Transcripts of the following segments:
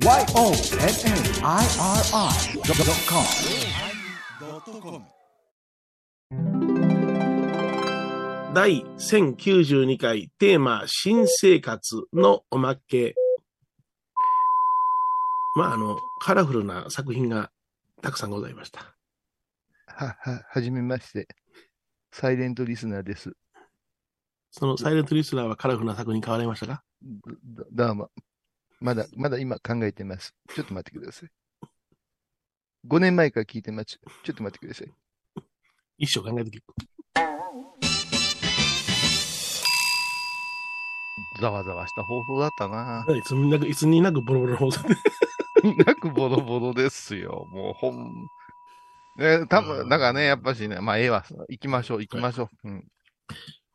YONNIRI.com 第1092回テーマ新生活のおまけ。まあ、あの、カラフルな作品がたくさんございました。は、は、はじめまして。サイレントリスナーです。そのサイレントリスナーはカラフルな作品変わりましたか？どどうも。まだ、まだ今考えてます。ちょっと待ってください。5年前から聞いてます。ちょっと待ってください。一生考えて聞く。ざわざわした方法だったな。いつになく、いつになくボロボロの放送で。なくボロボロですよ。もうほん。ね、多分、だからね、やっぱしね、まあ、ええわ。行きましょう、行きましょう。うん。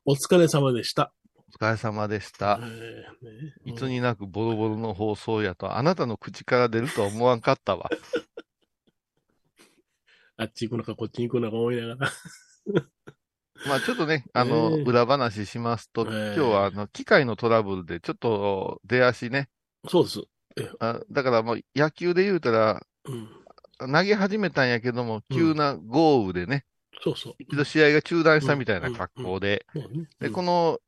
お疲れ様でした。お疲れ様でした。いつになくボロボロの放送やと、あなたの口から出るとは思わんかったわ。あっち行くのかこっちに行くのか思いながら。まあちょっとね、あの、ええ裏話しますと、ええ今日はあの、機械のトラブルでちょっと出足ね。そうです。あだからもう野球で言うたら、うん。投げ始めたんやけども、急な豪雨でね、そうそう。一度試合が中断したみたいな格好で、で、この、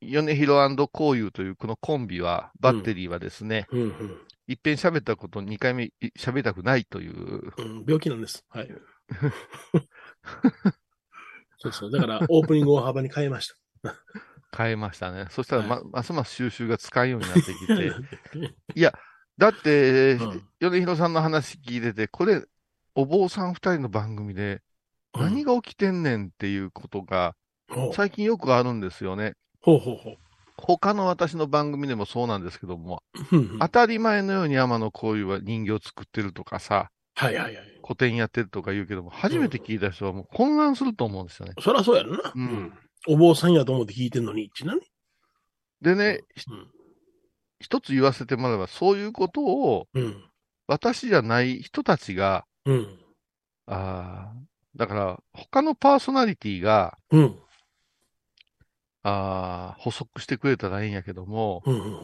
米広こうというこのコンビは、バッテリーはですね、うんうんいっぺん喋ったこと2回目い喋りたくないという、うん、病気なんです。はい。そうそう。だから、オープニングを大幅に変えました。変えましたね。そしたらま、はますます収集が使うようになってきて、だって、うん米広さんの話聞いてて、これ、お坊さん二人の番組で、何が起きてんねんっていうことが、最近よくあるんですよね。ほうほうほう他の私の番組でもそうなんですけども。当たり前のように天野幸雄は人形作ってるとかさ、はいはいはい。古典やってるとか言うけども、初めて聞いた人はもう混乱すると思うんですよね。そりゃそうやろな。うんお坊さんやと思って聞いてんのに、ちなね。でね、うん。一つ言わせてもらえば、そういうことをうん。私じゃない人たちが、うん。あーだから他のパーソナリティが、うん。あー補足してくれたらいいんやけども、うん。うん。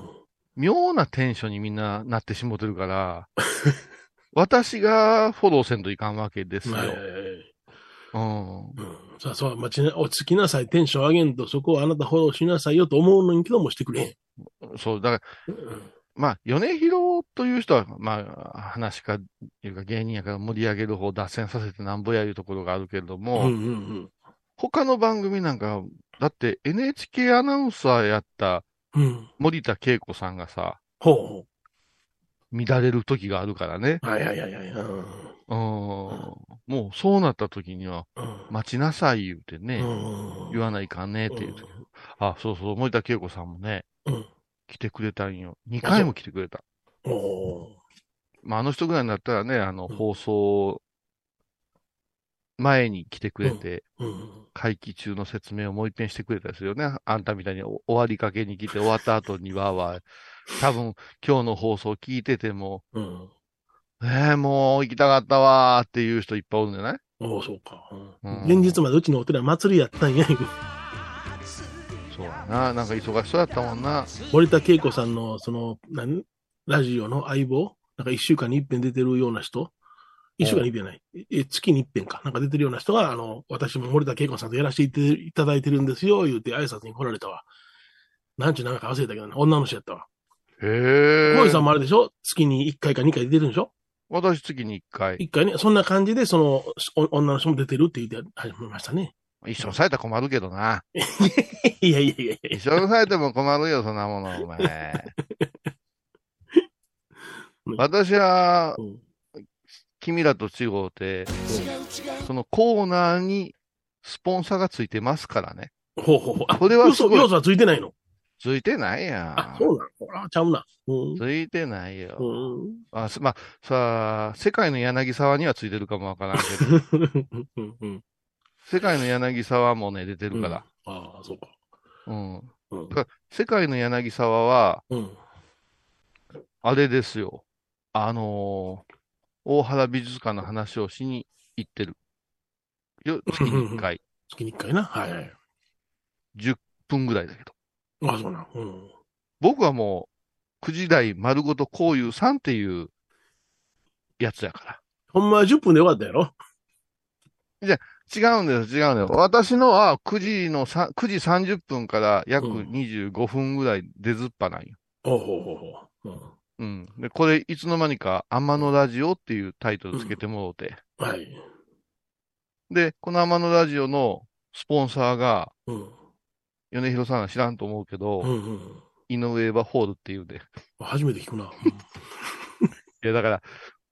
妙なテンションにみんななってしもてるから、私がフォローせんといかんわけですよ。はいはいはいうん。うん。さあ、そう、まちな、落ち着きなさい、テンション上げんと、そこをあなたフォローしなさいよと思うのにけどもしてくれへん。そう、だから、うんまあ、米広という人は、まあ、話か、いうか芸人やから盛り上げる方、脱線させてなんぼやいうところがあるけれども、うんうんうん。他の番組なんか、だって NHK アナウンサーやったうん。森田恵子さんがさ、ほうほ乱れる時があるからね。う。はいはいはいはい。うん。うん。もうそうなった時には、うん。待ちなさい言うてね、うん言わないかんねって言うて、あ、そうそう、森田恵子さんもね、うん。来てくれたんよ。2回も来てくれた。まあ、あの人ぐらいになったらね、あの、うん放送前に来てくれて、うん。会期中の説明をもう一遍してくれたですよね。あんたみたいにお終わりかけに来て終わった後にわーわー、多分今日の放送聞いてても、うん。えー、もう行きたかったわーっていう人いっぱいおるんじゃない？おーそうか。うんうん現実までうちのお寺祭りやったんや。そうやな。なんか忙しそうやったもんな。森田恵子さんの、その、何ラジオの相棒？なんか一週間に一遍出てるような人？一週間に一遍ない。え、月に一遍か。なんか出てるような人が、あの、私も森田恵子さんとやらせていただいてるんですよ、言うて挨拶に来られたわ。なんちゅうなんか忘れたけどな、女の人やったわ。へえ。小井さんもあれでしょ？月に一回か二回出てるんでしょ？私月に一回。一回ね、そんな感じで、その、お女の人も出てるって言って始めましたね。一緒にされたら困るけどな。いやいやいやいや一緒にされても困るよ、そんなもの、お前。私は、うん君らと違うて、そのコーナーにスポンサーがついてますからね。ほうほうほう。あ、これはすごい要素はついてないの？ついてないやあ、ん。そうなのあ、ちゃうな。うん。ついてないよ。うん。あすまあ、さあ、世界の柳沢にはついてるかもわからんけど、うんうん世界の柳沢もね、出てるから。ああ、そうか。うん。うん世界の柳沢は、うん。あれですよ。あのー大原美術館の話をしに行ってる。よ月に1回、月に一回な？はいはい。10分ぐらいだけど。あ、そうなん。うん。僕はも9時台丸ごとこういうさんっていうやつやから。ほんまは10分でよかったやろ？違うんです、違うんです。私のは9時のさ9時30分から約うん25分ぐらい出ずっぱなんよ。ほうほうほうほう。うん。で、これいつの間にか天野ラジオっていうタイトルつけてもろうて。うん、はい。で、この天野ラジオのスポンサーが、うん。米広さんは知らんと思うけど、うんうん。井上エヴァホールっていうで。初めて聞くな。いや、だから、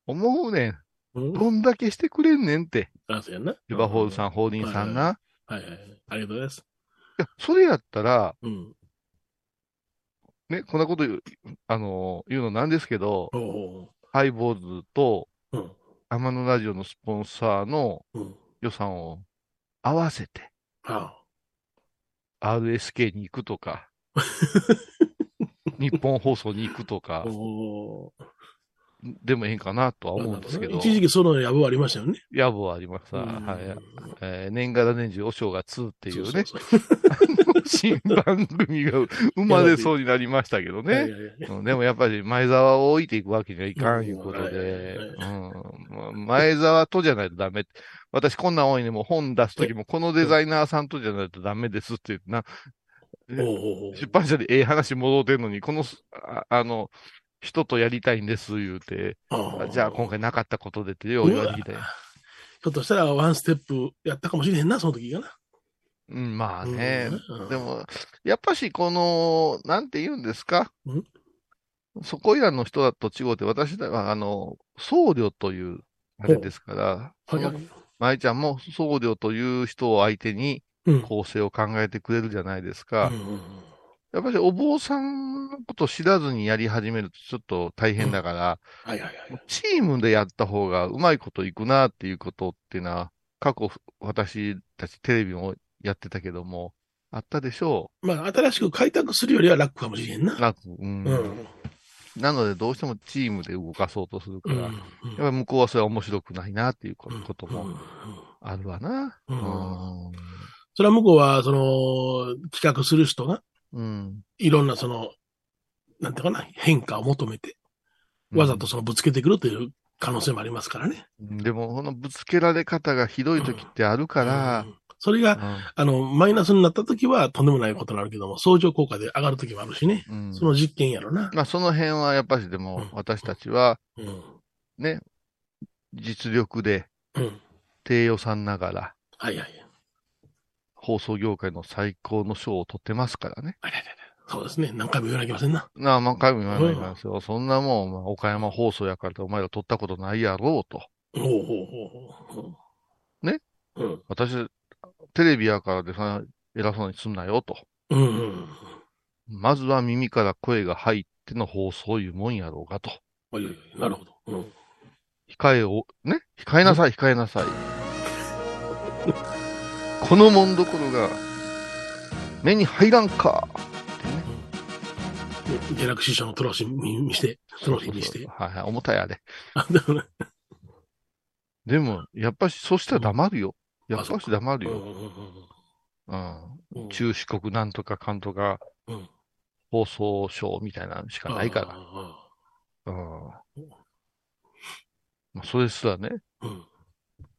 思うねん。うん。どんだけしてくれんねんって。あ、そうやんな。エヴァホールさん、ホーリンさんな。はいはいはい。ありがとうございます。いや、それやったら、うん。ね、こんなこと言う、あのー言うのなんですけど、ハイボーズとう。うん。天野ラジオのスポンサーのうん。予算を合わせてあ RSK に行くとか、日本放送に行くとあ。か、おでもいいかなとは思うんですけど、一時期その野望ありましたよね。野望ありますさ、うんはい。えー年がら年中お正月っていうね、そうそう 新番組が生まれそうになりましたけどね。でもやっぱり前澤を置いていくわけにはいかんいうことうん。で、前澤とじゃないとダメ。私こんなん多いね、もう本出すときもこのデザイナーさんとじゃないとダメですって言ってな、出版社でええ話戻ってんのに、この、ああの、人とやりたいんです言うて、あじゃあ今回なかったことでってよう言われてきたよ。ひょっとしたらワンステップやったかもしれへんな、その時がな。うん、まあね。うんでも、やっぱし、この、なんて言うんですか？ん？そこいらの人だと違うて、私だは、あの、僧侶という、あれですから、その。舞ちゃんも僧侶という人を相手にうん。構成を考えてくれるじゃないですか。うんうんやっぱりお坊さんのこと知らずにやり始めるとちょっと大変だから。チームでやった方がうまいこといくなっていうことっていうのは、過去私たちテレビもやってたけども、あったでしょまあ、新しく開拓するよりは楽かもしれへんなう。。楽。うん。うん。なのでどうしてもチームで動かそうとするから、うん。やっぱり向こうはそれは面白くないなっていうこともうんうんあるわな。うんそれは向こうは、その、企画する人が、うん。いろんなその、なんていうかな、変化を求めて、わざとそのぶつけてくるという可能性もありますからね。うんでも、このぶつけられ方がひどい時ってあるからう、んそれが、あの、マイナスになった時はとんでもないことになるけども、相乗効果で上がる時もあるしね。うんうんその実験やろな。まあ、その辺はやっぱしでもうん、私たちはうん。ね、実力でうん。低予算ながら、はいはい。放送業界の最高の賞を取ってますからね。あれあれそうですね。何回も言わなきゃいけませんな。なあ、何回も言わないからですよ。そんなもん、まあ岡山放送やからお前ら取ったことないやろうと。ほうほうほうほう。ね？うん。私、テレビやからでそんな偉そうにすんなよと。うんうん。まずは耳から声が入っての放送いうもんやろうかと。おいおいおいなるほど。うん。控えを、ね？控えなさい、控えなさい。このもんどころが、目に入らんか。で下落師匠のトロフィー見見して、トロフィー見して。はいはい、重たいあれ。あ、でもね。でも、やっぱし、そしたら黙るよ。やっぱし黙るよ。うん。中四国なんとかかんとかうん、放送賞みたいなのしかないから。ら。うん。まあ、それすらね、うん。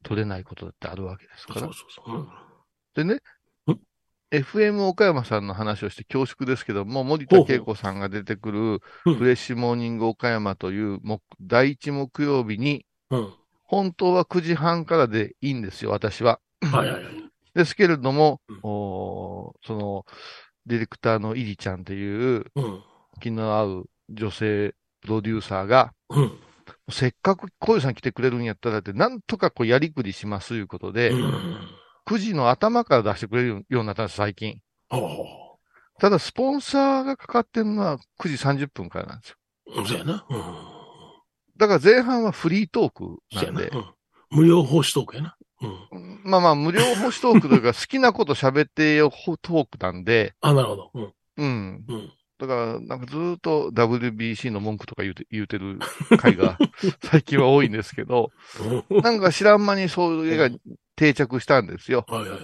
取れないことだってあるわけですからでねん、FM 岡山さんの話をして恐縮ですけども、森田恵子さんが出てくるうんフレッシュモーニング岡山という木第一木曜日に、うん。本当は9時半からでいいんですよ、私は。はいはいはい。ですけれども、うんおーその、ディレクターのイリちゃんっていううん。気の合う女性プロデューサーが、うん。せっかく小遊さん来てくれるんやったらって、なんとかこうやりくりしますいうことで、うん。9時の頭から出してくれるようになったんです、最近。ただ、スポンサーがかかってるのは9時30分からなんですよ。そうやな。うん。だから前半はフリートークな。なんで、うん。無料奉仕トークやな。うん。まあまあ、無料保守トークというか、好きなこと喋ってよトークなんで、あ、なるほど。うん。うん。うん。だから、なんかずーっと WBC の文句とか言うて言うてる回が 最近は多いんですけど、うんなんか知らん間にそういう絵が定着したんですよ。はいはいはい。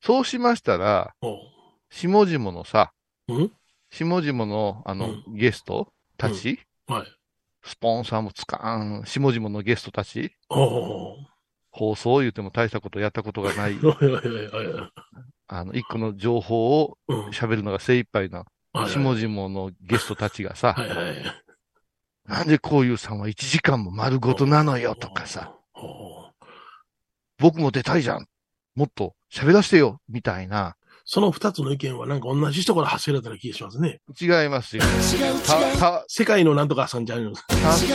そうしましたら、ほ下々のさ、う。うん？下々のあの、ゲスト、たち、はい。スポンサーもつかん、下々のゲストたち。放送言っても大したことやったことがない。あの、一個の情報をうん。喋るのが精一杯な、はい下々のゲストたちがさ。なんでこういうさんは1時間も丸ごとなのよとかさ。僕も出たいじゃん。もっと喋らせてよ、みたいな。その二つの意見はなんか同じ人から発せられた気がしますね。違いますよ。た、た、世界のなんとかさんじゃないの？多数、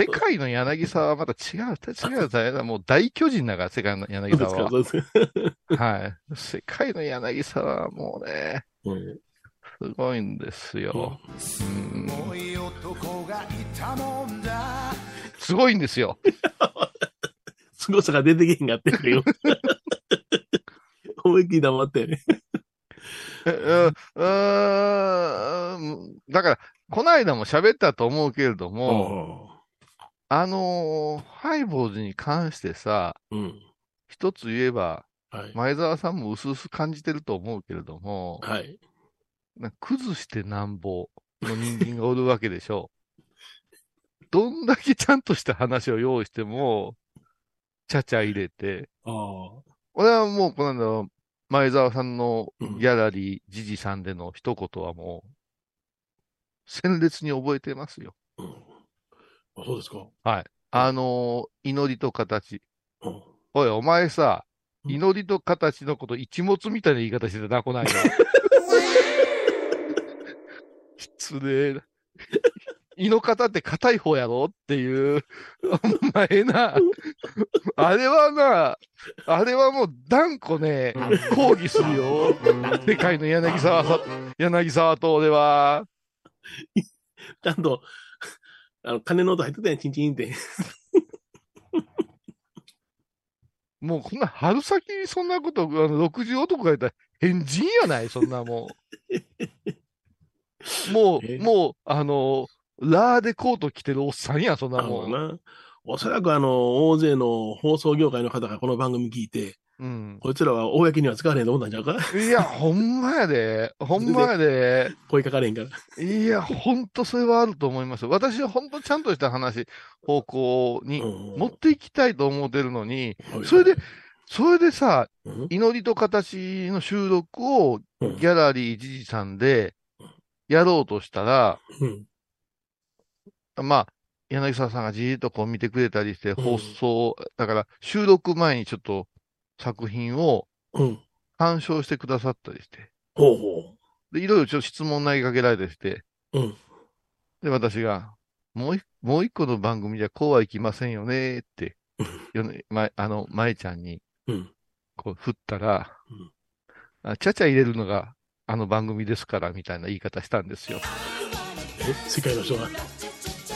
世界の柳沢はまた違う、違う、違う、もう大巨人だから、世界の柳そうですか、沢は。そうですか。はい。世界の柳沢はもうね、うんすごいんですよ。うん重い男がいたもんだすごいんですよ。凄さが出てけへんがってるよ。思いっきり黙ってね。えうーんだから、この間も喋ったと思うけれども、あのーハイボーズに関してさ、うん。一つ言えば、はい。前澤さんも薄々感じてると思うけれども、はい。な崩してなんぼの人間がおるわけでしょ。どんだけちゃんとした話を用意しても、ちゃちゃ入れて。俺はもうこの間、前澤さんのうんギャラリー、ジジさんでの一言はもう、鮮烈に覚えてますよ。うん。あそうですか？あのー祈りと形。うん。おい、お前さ、うん祈りと形のこと一物みたいな言い方してたな、こな。失礼な。胃の方って硬い方やろっていう、お前な、あれはな、あれはもう断固ね、抗議するよ。世界の柳沢さ、柳沢と俺は。ちゃんと、あの、金の音入ってたやん、チンチンって。もうこんな春先にそんなこと、あの、60男が言ったら変人やない、そんなもう。もえう、もう、あの、ラーでコート着てるおっさんや、そんなあもん。のな。おそらくあの、大勢の放送業界の方がこの番組聞いて、うん。こいつらは公には使われへんと思ったんちゃうか？いや、ほんまやで。ほんまやで。声かかれへんから。いや、ほんとそれはあると思いますよ。私はほんとちゃんとした話、方向にうん持っていきたいと思ってるのに、はいそれで、それでさ、うん祈りと形の収録をうんギャラリーじじさんでやろうとしたら、うん。まあ、柳沢さんがじーっとこう見てくれたりして、放送、だから収録前にちょっと作品をうん。鑑賞してくださったりして、ほうほで、いろいろちょっと質問投げかけられたりして、う。うん。で、私が、もう一もう一個の番組じゃこうはいきませんよねって、よね、ま、あの、舞ちゃんにうん。こう振ったら、うんあちゃちゃ入れるのがあの番組ですから、みたいな言い方したんですよ。え世界の人が。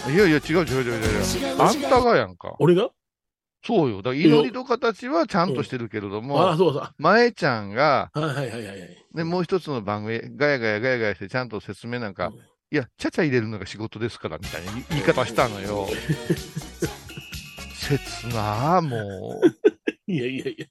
いやいや、違う違う違う違う違う。あんたがやんか。俺が？そうよ。だから祈りと形はちゃんとしてるけれどああ、も、そうそう。前ちゃんが、はいはいはいはいはい。ね、もう一つの番組、ガヤガヤガヤガヤしてちゃんと説明なんか、うんいや、ちゃちゃ入れるのが仕事ですから、みたいな言い 言い方したのよ。切なあ、もう。いやいやいや。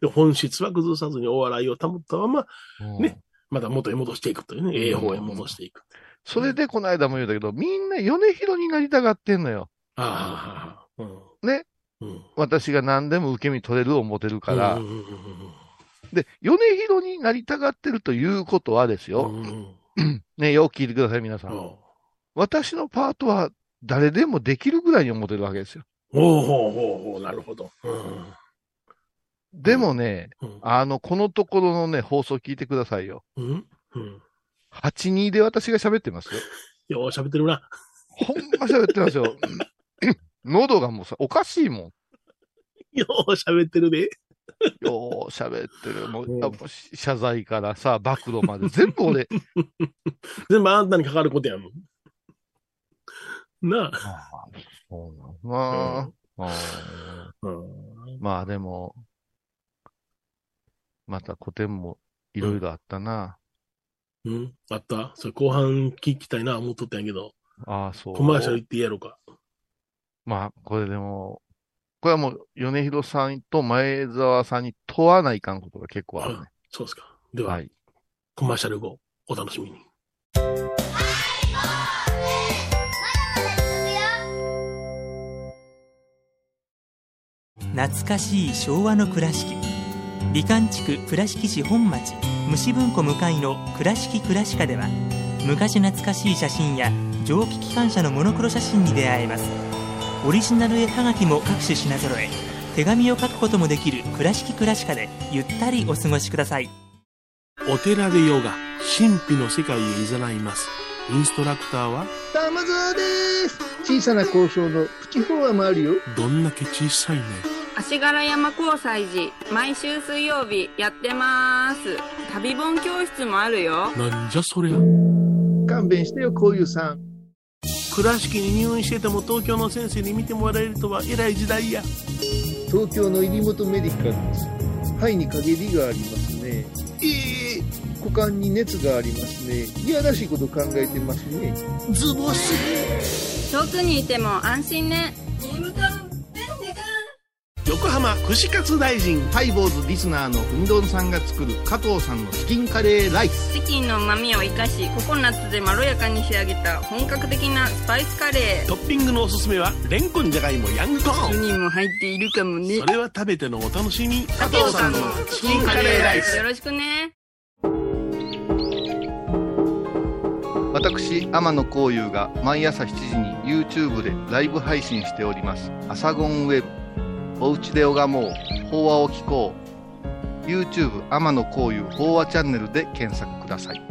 で本質は崩さずにお笑いを保ったまま、うんねまた元へ戻していくというね、ええ方へ戻していく。それでこの間も言うたけど、みんな米広になりたがってんのよ。ああ、うん。ね？うん。私が何でも受け身取れる思てるから。うんうんうんで、米広になりたがってるということはですよ。うんうん ね、よく聞いてください、皆さん私のパートは誰でもできるぐらいに思ってるわけですよ。ほうほうほうほう、なるほど。うんでもね、うんあの、このところのね、放送聞いてくださいよ。うんうん。82で私が喋ってますよ。よう喋ってるな。ほんま喋ってますよ。喉がもうさ、おかしいもよう喋ってるで。ん。よう喋ってる。もう、うん謝罪からさ、暴露まで全部俺。全部あんたにかかることやもん。なあ。そうなんまあ、うんまあでも、また古典もいろいろあったな。うん、あった？それ後半聞きたいな、思っとったんやけど。ああ、そう。コマーシャル行ってやろうか。まあ、これでも、これはもう、米広さんと前澤さんに問わないかんことが結構あるね。そうですか。では、はい、コマーシャル後、お楽しみに。懐かしい昭和の倉敷美観地区倉敷市本町虫文庫向かいの「倉敷倉歯科」では昔懐かしい写真や蒸気機関車のモノクロ写真に出会えます。オリジナル絵はがきも各種品揃え手紙を書くこともできる「倉敷倉歯科」でゆったりお過ごしください。お寺でヨガ、神秘の世界へ誘います。インストラクターは、玉沢です。小さな交渉のプチフォアもあるよ。どんだけ小さいね。足柄山交際時毎週水曜日やってます旅本教室もあるよ。なんじゃそりゃ。勘弁してよこういうさん。倉敷に入院してても東京の先生に見てもらえるとは偉い時代や。東京の入本メディカルです。肺に陰りがありますね。ええ股間に熱がありますね。いやらしいこと考えてますね。ズボス。遠くにいても安心ね横浜串カツ大臣。ハイボーズリスナーのうみどんさんが作る加藤さんのチキンカレーライスチキンの旨味を生かしココナッツでまろやかに仕上げた本格的なスパイスカレートッピングのおすすめは、レンコンじゃがいもヤングコーン。1人も入っているかもねそれは食べてのお楽しみ。加藤さんのチキンカレーライスよろしくね私、天野幸雄が毎朝7時に YouTube でライブ配信しております。アサゴンウェブ。おうちで拝もう。法話を聞こう。YouTube 天野幸雄法話チャンネルで検索ください。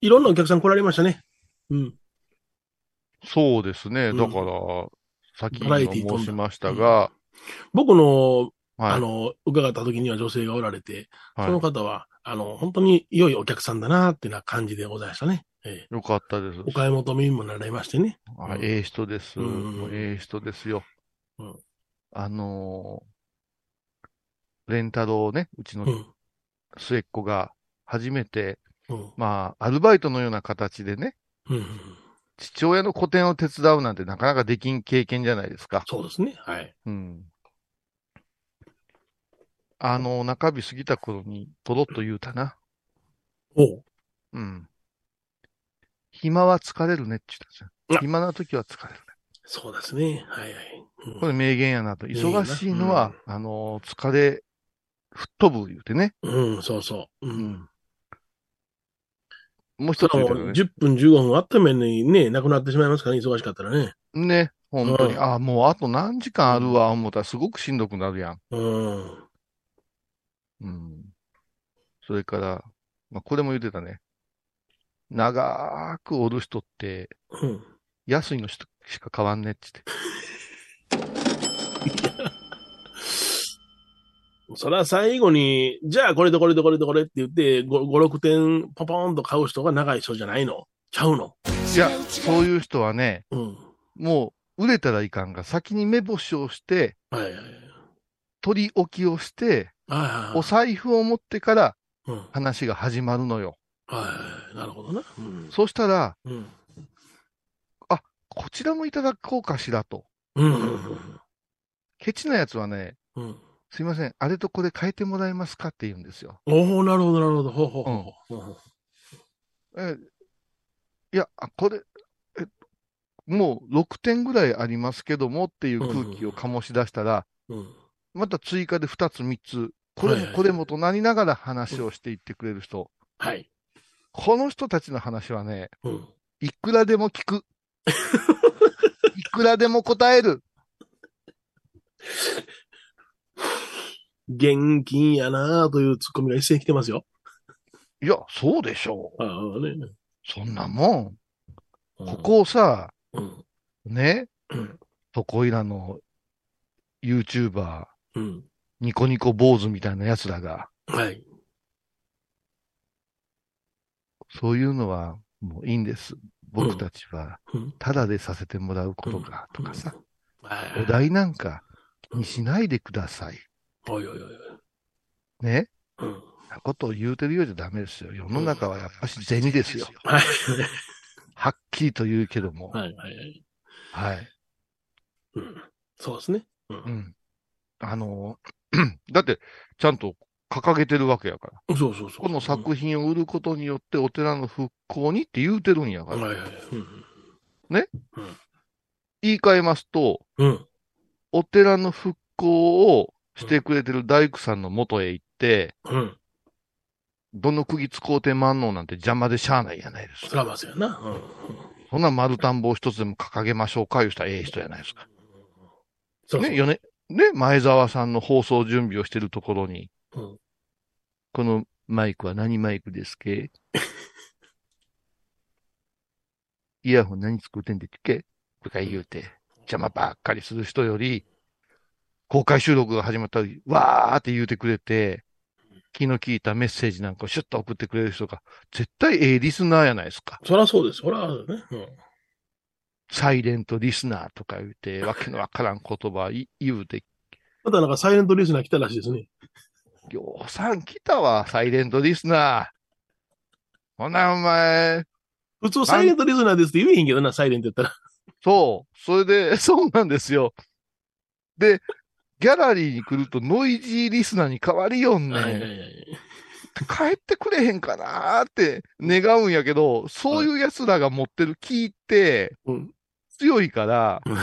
いろんなお客さん来られましたね。うん。そうですね。うんだから、先バラエにも申しましたが、僕の、はい。あの、伺った時には女性がおられて、はいその方は、あの、本当に良いお客さんだなっていうな感じでございましたね。ええよかったです。お買い求めにもなられましてね。うんあええ人です。うんええ人ですよ。うんあのー、レンタロウね、うちのうん。末っ子が初めて、うん。まあ、アルバイトのような形でね、うん。父親の個展を手伝うなんてなかなかできん経験じゃないですか。そうですね。はい。うん。あの、中日過ぎた頃に、ポロッと言うたな。おう。うん。暇は疲れるねって言ったんですよあ。暇な時は疲れるね。そうですね。はいはい。うんこれ名言やなと。忙しいのは、あの、疲れ、吹っ飛ぶ言うてね。うん、そうそう。う。うんもう一つね。10分15分あっためにね、なくなってしまいますからね、忙しかったらね。ね、本当に。うんあ、もうあと何時間あるわ、思ったらすごくしんどくなるやん。うん。うん。それから、まあ、これも言ってたね。長くおる人って、うん。安いの人しか変わんねっつって。それは最後に、じゃあこれとこれとこれとこれって言って、5、5 6点ポポーンと買う人が長い人じゃないの？ちゃうの？いや、そういう人はね、うん。もう売れたらいかんが、先に目星をして、はいはいはい。取り置きをして、はいはいはい。お財布を持ってから話が始まるのよ。はい。なるほどな。うん。そしたら、うん。こちらもいただこうかしらと。うん。うん。ケチなやつはね、うん。すいません、あれとこれ変えてもらえますかって言うんですよ。おおなるほど、なるほど。ほうほうほうほう。え、いや、あこれ、え、もう6点ぐらいありますけどもっていう空気を醸し出したら、うん。また追加で2つ3つ、これもこれもとなりながら話をしていってくれる人。はい。この人たちの話はね、うん。いくらでも聞く。いくらでも答える。現金やなというツッコミが一斉に来てますよ。いや、そうでしょう。ああね。そんなもうんん。ここをさ、うん。ね、うん。そこいらの YouTuber、うん。ニコニコ坊主みたいな奴らが、はい。そういうのはもういいんです。僕たちは、うん。ただでさせてもらうことが、とかさ、はいお題なんかにしないでください。おいおいおい。ね？うん。なことを言うてるようじゃダメですよ。世の中はやっぱし銭ですよ。はっきりと言うけども。はいはいはい。はい。うん。そうですね。う。うんん。あの、だって、ちゃんと掲げてるわけやから。そうそうそう。この作品を売ることによってお寺の復興にって言うてるんやから。はいはい。うん。言い換えますと、うん。お寺の復興をしてくれてる大工さんの元へ行って、うん。どの釘使うてまんのなんて邪魔でしゃあないやないですか。そらまずやな。うん。そんな丸田んぼを一つでも掲げましょうか、いう人はええ人やないですか。そうそうね、よね、ね、前澤さんの放送準備をしてるところに、うんこのマイクは何マイクですけ？イヤホン何作ってんでっけ？とか言うて、邪魔ばっかりする人より、公開収録が始まったり、わーって言うてくれて、気の利いたメッセージなんかをシュッと送ってくれる人が、絶対ええリスナーやないですか。そらそうです。そら、ね。うん。サイレントリスナーとか言うて、わけのわからん言葉い言うて、またなんかサイレントリスナー来たらしいですね。ようさん来たわ、サイレントリスナー。ほな、お前、普通サイレントリスナーですって言えへんけどな、サイレントやったら。そう。それで、そうなんですよ。で、ギャラリーに来るとノイジーリスナーに変わりよんねん。はいはいはい。帰ってくれへんかなーって願うんやけど、そういう奴らが持ってる気ってうん強いからうん、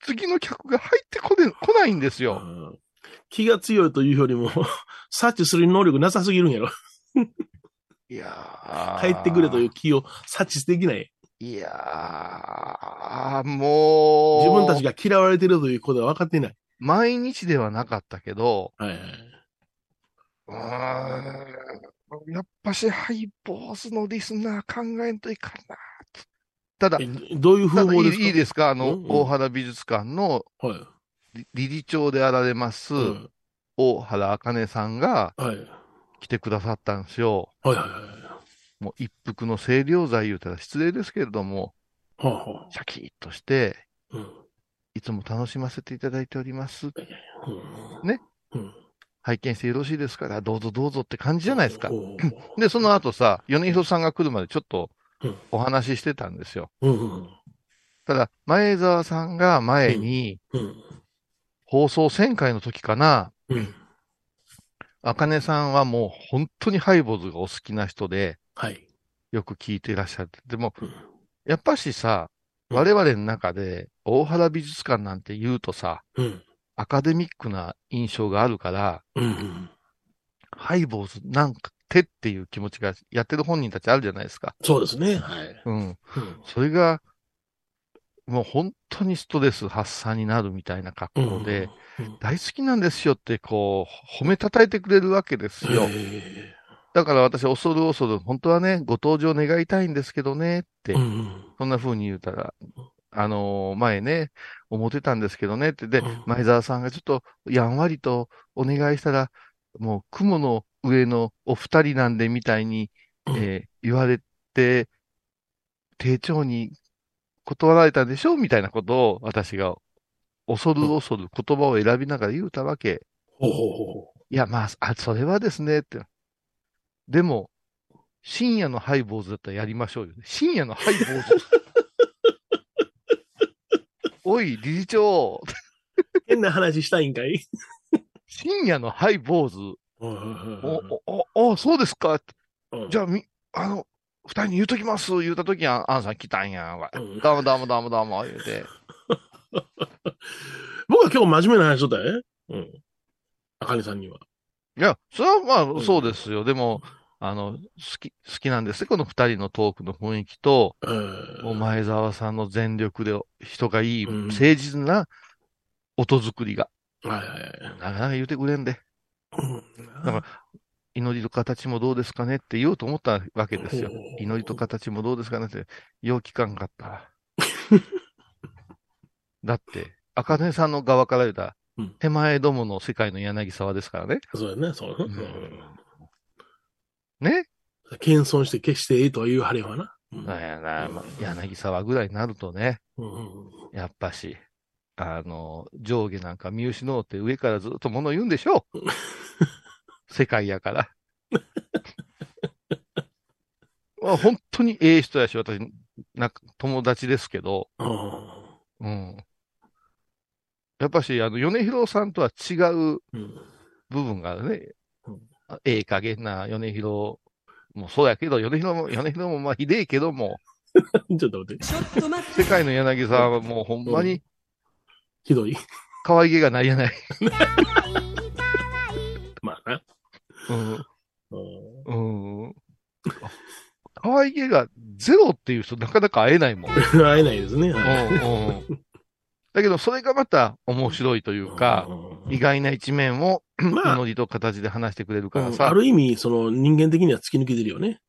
次の客が入ってこれ、来ないんですよ。うん気が強いというよりも、察知する能力なさすぎるんやろ。いやー帰ってくれという気を察知できない。いやー、もう、自分たちが嫌われてるということは分かっていない。毎日ではなかったけど、はいはい。うーんやっぱしハイボーズのリスナー考えんといかんな。ただ、えどういう風ただいい貌ですか？いいですか？あの、大原美術館のはい。理理事長であられます、うん大原茜さんがはい。来てくださったんですよ。はいはいはもう一服の清涼剤言うたら失礼ですけれども、い。はあはシャキッとして、あ。うん。いつも楽しませていただいております。うんね。うん。拝見してよろしいですから、どうぞどうぞって感じじゃないですか。で、その後さ、米広さんが来るまでちょっとうんお話ししてたんですよ。ただ、前澤さんが前に、うん。放送1000回の時かな、うん。あかねさんはもう本当にハイボーズがお好きな人で、はい。よく聞いていらっしゃって。でもうん、やっぱしさ、うん我々の中で、大原美術館なんて言うとさ、うん。アカデミックな印象があるから、うんうん。ハイボーズなんか手っていう気持ちがやってる本人たちあるじゃないですか。そうですね。はい。うん。うんそれが、もう本当にストレス発散になるみたいな格好で、うん、大好きなんですよってこう、褒めたたえてくれるわけですよ。えだから私、恐る恐る、本当はね、ご登場願いたいんですけどね、って、えうんうん。そんな風に言うたら、あのー前ね、思ってたんですけどねって、でうん、前澤さんがちょっと、やんわりとお願いしたら、もう雲の上のお二人なんでみたいに、うん。えー言われて、丁重に断られたんでしょみたいなことを私が恐る恐る言葉を選びながら言うたわけ。ほうほうほいや、まあ、あ、それはですね、って。でも、深夜のハイボーズだったらやりましょうよ。深夜のハイボーズ。おい、理事長、う。変な話したいんかい？深夜のハイボーズ。お、お、お、おそうですか。じゃゃあ、み、あの、二人に言うときます、言うたときは、アンさん来たんや、どうもどうもどうもどうも、言うて。僕は今日真面目な話しとったよね。うん。あかねさんには。いや、それはまあ、んそうですよ。でも、あの、好き、好きなんですね、この二人のトークの雰囲気と、えーもう前澤さんの全力で人がいい、うん誠実な音作りが、はいはいはい。なかなか言うてくれんで、うんだから祈りと形もどうですかねって言おうと思ったわけですよ祈りと形もどうですかねって、よう聞かんかったわ。だって、赤根さんの側から言うたら、うん手前どもの世界の柳沢ですからね。そうやね、そうね。ねうん謙遜して決してええとは言うはれはな。うんなんやな、まあ柳沢ぐらいになるとね、やっぱし、あの、上下なんか見失うって上からずっと物言うんでしょう。世界やから。まあ本当にええ人やし、私、なんか友達ですけど、あうん。やっぱし、あの、米広さんとは違う部分があるねうん。あええ加減な米広もそうやけど、米広も、米広もまあひでえけども、ちょっと待って。世界の柳沢はもうほんまにひどい。可愛げがないやない。うん。うんうん。可愛げがゼロっていう人なかなか会えないもん。会えないですね。うんうん。だけど、それがまた面白いというか、意外な一面を、まあ祈りと形で話してくれるうんからさ、ある意味、その人間的には突き抜けてるよね。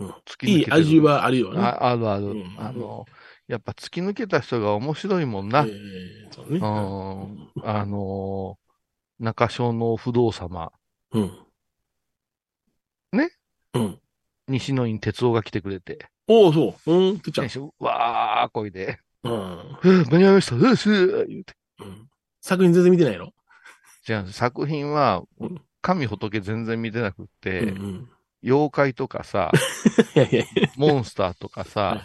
突き抜けてるいい味はあるよね。ああるある、うんあの、やっぱ突き抜けた人が面白いもんな。ええそうね。うんあのー、中小の不動様、うん。ねうん。西野院哲夫が来てくれて、おお、そう。うん、てっちゃん選。手、わー、こいで、うん。うん間に合いました、うっすー言うて。うん作品全然見てないの？じゃあ、作品はうん、神仏全然見てなくって、うんうん。妖怪とかさ。モンスターとかさ、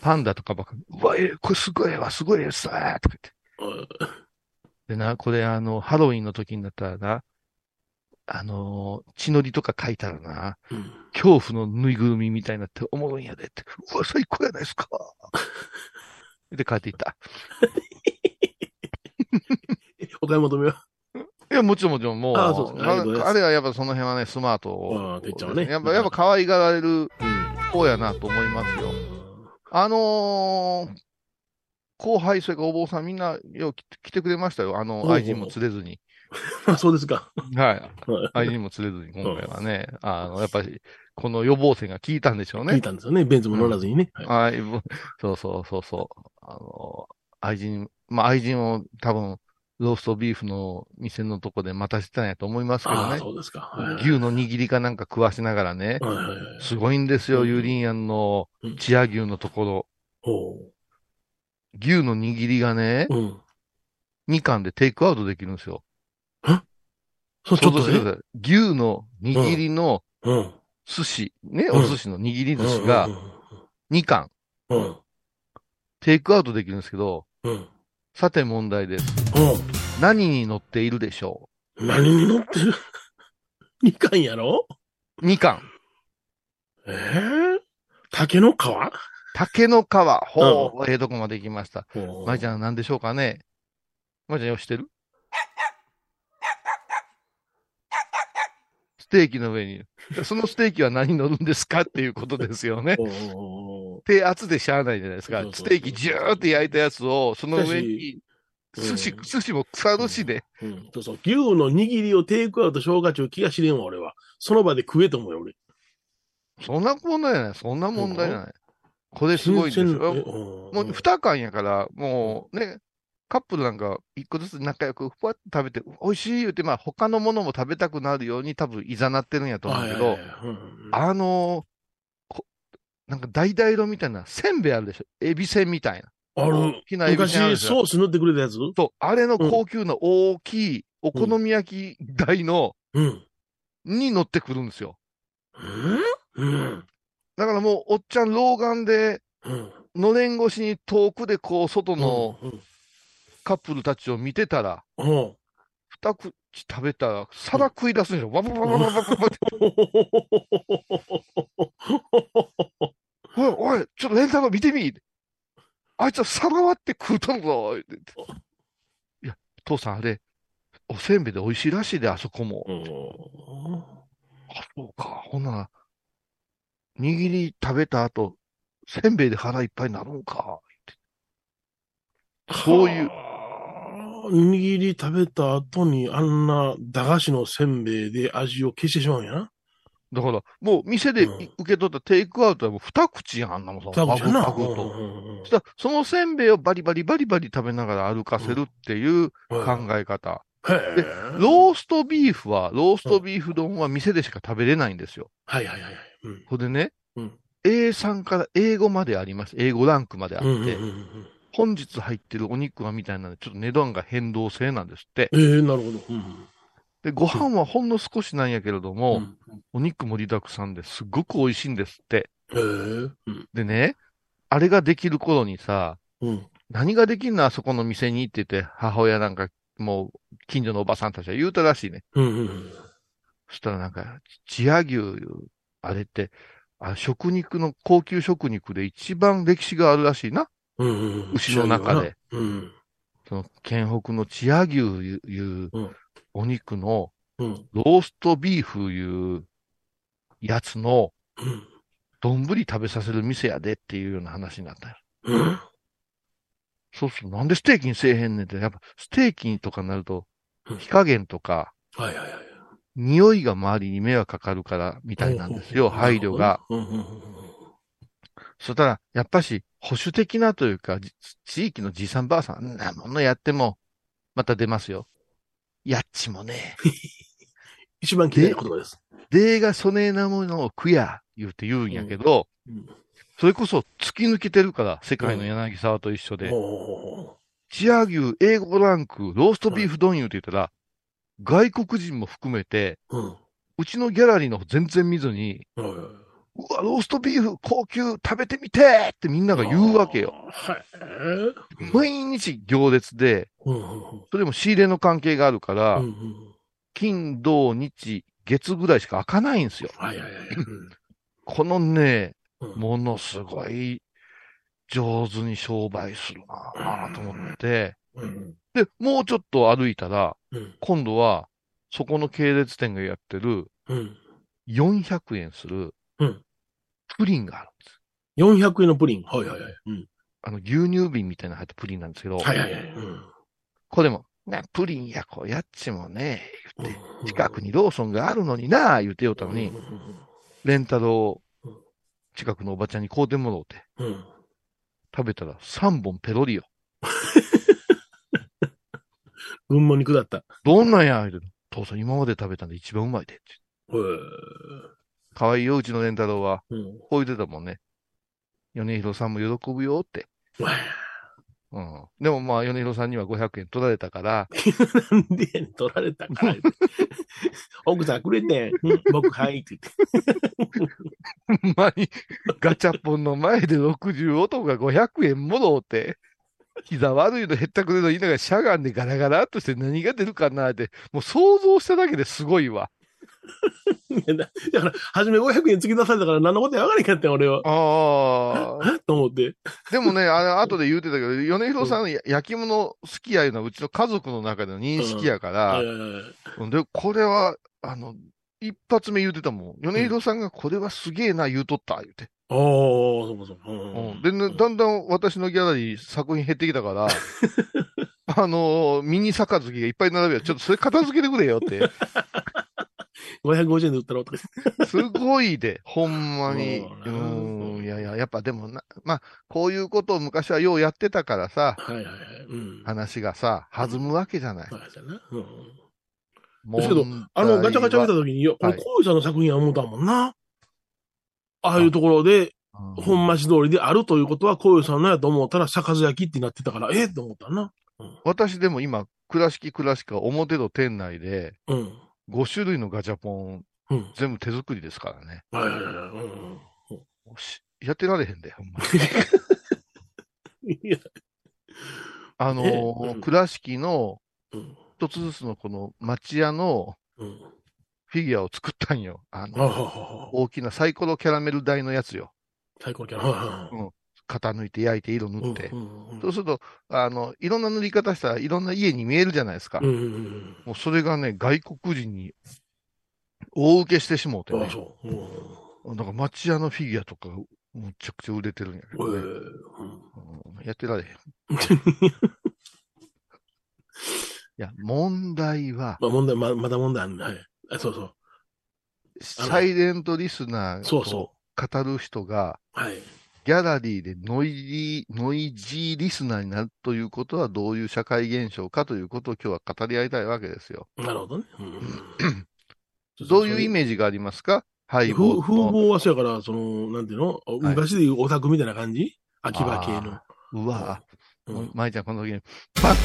パンダとかばっかり、うわ、え、これすごいわ、すごいですわ、とか言って。でな、これあの、ハロウィンの時になったらな、あのー血のりとか書いたらな、うん恐怖のぬいぐるみみたいになっておもろいんやでって、うわ、最高やないですか。で、帰っていった。お買い求めは？いや、もちろんもちろん、もう、あそうですかあれはやっぱその辺はね、スマートああてっちゃねやっぱ、やっぱ可愛がられるうん。方やなと思いますよ。あのー後輩、それからお坊さんみんなよう来てくれましたよ。あの、愛人も連れずに。あ、そうですか。はい。はい愛人も連れずに、今回はね、あの、やっぱり、この予防線が効いたんでしょうね。聞いたんですよね。ベンツも乗らずにね。はいはい、ぶそうそうそうそう。あの、愛人、まあ愛人を多分、ローストビーフの店のとこで待たせてたんやと思いますけどね。そうですか。はいはい牛の握りかなんか食わしながらね。はいはいはい。すごいんですよ、うんユーリンヤンのうんチア牛のところ。おう牛の握りがね、うん。2貫でテイクアウトできるんですよ。そう、ちょっと。牛の握りのうん。寿司、ね、うんお寿司の握り寿司がうん2貫、うんうん。テイクアウトできるんですけど、うん。さて問題です。うん。何に乗っているでしょ何に乗ってる？みかんやろ？う ?2 貫。ええ竹の皮？竹の皮。ほう、ええとこまで行きました。まいちゃん何でしょうかね？まいちゃんよしてる？テーキの上に。そのステーキは何に乗るんですかっていうことですよね。おうおうおう低圧でしゃあないじゃないですかステーキジューって焼いたやつを、その上に、うん寿司、寿司も腐るしで、うん。そうそう。牛の握りをテイクアウト消化中気が知れんわ、俺は。その場で食えと思うよ、俺。そんな問題じゃない。そんな問題じゃない。これすごいんですよ。うんもう二缶やから、もうね、カップルなんか一個ずつ仲良くふわっと食べて、美味しい言うて、まあ他のものも食べたくなるように多分いざなってるんやと思うけど、あのなんか橙色みたいな、せんべいあるでしょ？エビせんみたいな。ある大きなエビせんあるで昔、ソース塗ってくれたやつそう、あれの高級な大きいお好み焼き台の、うん。に乗ってくるんですよ。うん？うん。だからもう、おっちゃん老眼で、うん。のれん越しに遠くでこう、外のうん。カップルたちを見てたら、二口食べたら、皿食い出すんよ。わばばばばばばって。おい、おい、ちょっとレンタル見てみ。あいつは皿割って食うとのぞ。いや、父さんあれ、おせんべいで美味しいらしいで、あそこも。あ、そうか。ほんなら、握り食べた後、せんべいで腹いっぱいになるんか。そういう。はあ。握り食べた後にあんな駄菓子のせんべいで味を消してしまうんやな。だから、もう店で受け取ったテイクアウトはもう二口やん、あんなもんさ。多分やな。と。うんうんうんそしたらそのせんべいをバリバリバリバリ食べながら歩かせるっていう考え方。へでえ。ローストビーフは、ローストビーフ丼は店でしか食べれないんですよ。はいはいはいはい。うんでね、うん A3 から英語まであります。英語ランクまであって、うんうんうんうん本日入ってるお肉はみたいなので、ちょっと値段が変動制なんですって。ええ、なるほど。うんで、ご飯はほんの少しなんやけれども、うんお肉盛りだくさんですごく美味しいんですって。へえ。うんでね、あれができる頃にさ、うん。何ができんのあそこの店にって言って、母親なんか、もう、近所のおばさんたちは言うたらしいね。うんうんそしたらなんか、チア牛、あれって、あ食肉の、高級食肉で一番歴史があるらしいな。牛の中で。うん。その、県北の千屋牛いうお肉のうん。ローストビーフいうやつのうん。丼食べさせる店やでっていうような話になったよ。うん。そうすると、なんでステーキにせえへんねんって、やっぱステーキとかになるとうん、火加減とか、はいはいはい。匂いが周りに迷惑かかるから、みたいなんですよ、配慮が。。うんうんうんうん。そしたら、やっぱし、保守的なというか、じ地域のじいさんばあさん、んなものやっても、また出ますよ。やっちもね、一番嫌いな言葉です。でがそねえなものを食や、言うて言うんやけど、うんそれこそ突き抜けてるから、世界の柳沢と一緒で。おチア牛、英語ランク、ローストビーフ丼言うて言ったら、外国人も含めて、ーうん。うちのギャラリーの方全然見ずに、うわ、ローストビーフ高級食べてみてってみんなが言うわけよ。。はい。毎日行列で、それも仕入れの関係があるから、金、土、日、月ぐらいしか開かないんですよ。はいはいはい。うんこのね、うんものすごい上手に商売するなぁと思って、うんで、もうちょっと歩いたら、うん今度は、そこの系列店がやってるうん。400円するうん、プリンがあるんです。400円のプリン。はいはいはい。うん。あの、牛乳瓶みたいなの入ったプリンなんですけど、はいはいはい。うんこれも、ね、プリンやこやっちもね、言って、近くにローソンがあるのにな、言うてよったのにうん、レンタルをうん近くのおばちゃんに買うてもろうて、うんうん。食べたら3本ペロリよ。群 馬に下った。どんなんや父さん今まで食べたんで一番うまいでって。へーかわいいよ、うちのレンタルは。うん。こう言ってたもんね。米広さんも喜ぶよって。わうん。でもまあ、米広さんには500円取られたから、あなんでやねん取られたから。奥さんくれてん。うん僕、はいって言って。ほんまにガチャポンの前で60男が500円もろうて、膝悪いのへったくれの言いながらしゃがんでガラガラっとして何が出るかなって、もう想像しただけですごいわ。だ だから、初め500円突き出されたから何のことや分からへんかったよ、俺は。ああ。と思って。でもね、あれ、後で言うてたけど、米広さん、や焼き物好きやいうのはうちの家族の中での認識やから、で、これは、あの、一発目言うてたもん。米広さんがこれはすげえな言うとった、言うて。おー、そうかそうか。うんうんで、ね、だんだん私のギャラリー作品減ってきたから、あのーミニ杯がいっぱい並べよ。ちょっとそれ片付けてくれよって。550円で売ったらとか。すごいで、ほんまに。そうん、いやいや、やっぱでもな、まあ、こういうことを昔はようやってたからさ、はいはいはい。うん。話がさ、弾むわけじゃない。ですけどあの、ガチャガチャ見たとときに、これ、はいこういうさんの作品や思ったもんな。ああいうところで、本町通りであるということは、こういうさんのやと思ったら、杯焼きってなってたから、ええと思ったな。私でも今、倉敷倉敷は表の店内で、うん。5種類のガチャポン、うん。全部手作りですからね。はいはいはいやってられへんで、ほんまに。いや、あのねーうん倉敷のうん。一つずつのこの町屋のうん。フィギュアを作ったんよ。あはの、大きなサイコロキャラメル台のやつよ。最高キャラ。はいはいはい型抜いて焼いて色塗って。そうすると、あの、いろんな塗り方したらいろんな家に見えるじゃないですか。もうそれがね、外国人に大受けしてしもうてね。そう。うんなんか町屋のフィギュアとか、むちゃくちゃ売れてるんやけどね。ええうんうんやってられへん。いや、問題は、まあ問題、ままだ問題あるね。はい。あそうそう。サイレントリスナーを語る人が、はい。ギャラリーでノイジー、ノイジーリスナーになるということはどういう社会現象かということを今日は語り合いたいわけですよ。なるほどね。うん どういうイーメージがありますか？風。貌はそうやから、その、なんていうの？昔でいうオタクみたいな感じ？秋葉系の。うわうんぁ、舞ちゃんこの時に、バン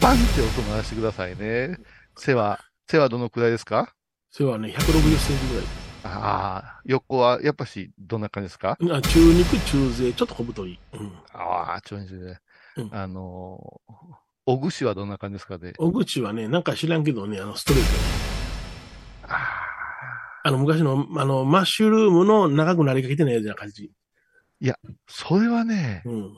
バンって音鳴らしてくださいね。背は、背はどのくらいですか？それはね、160センチぐらい。ああ、横はやっぱしどんな感じですか？あ中肉、中背、ちょっと小太い。うん。ああ、ちょいね。うんあのー、小串はどんな感じですかね。小口はね、なんか知らんけどね、あの、ストレート。ああ、あの、昔の、あの、マッシュルームの長くなりかけてないような感じ。それはね、うん。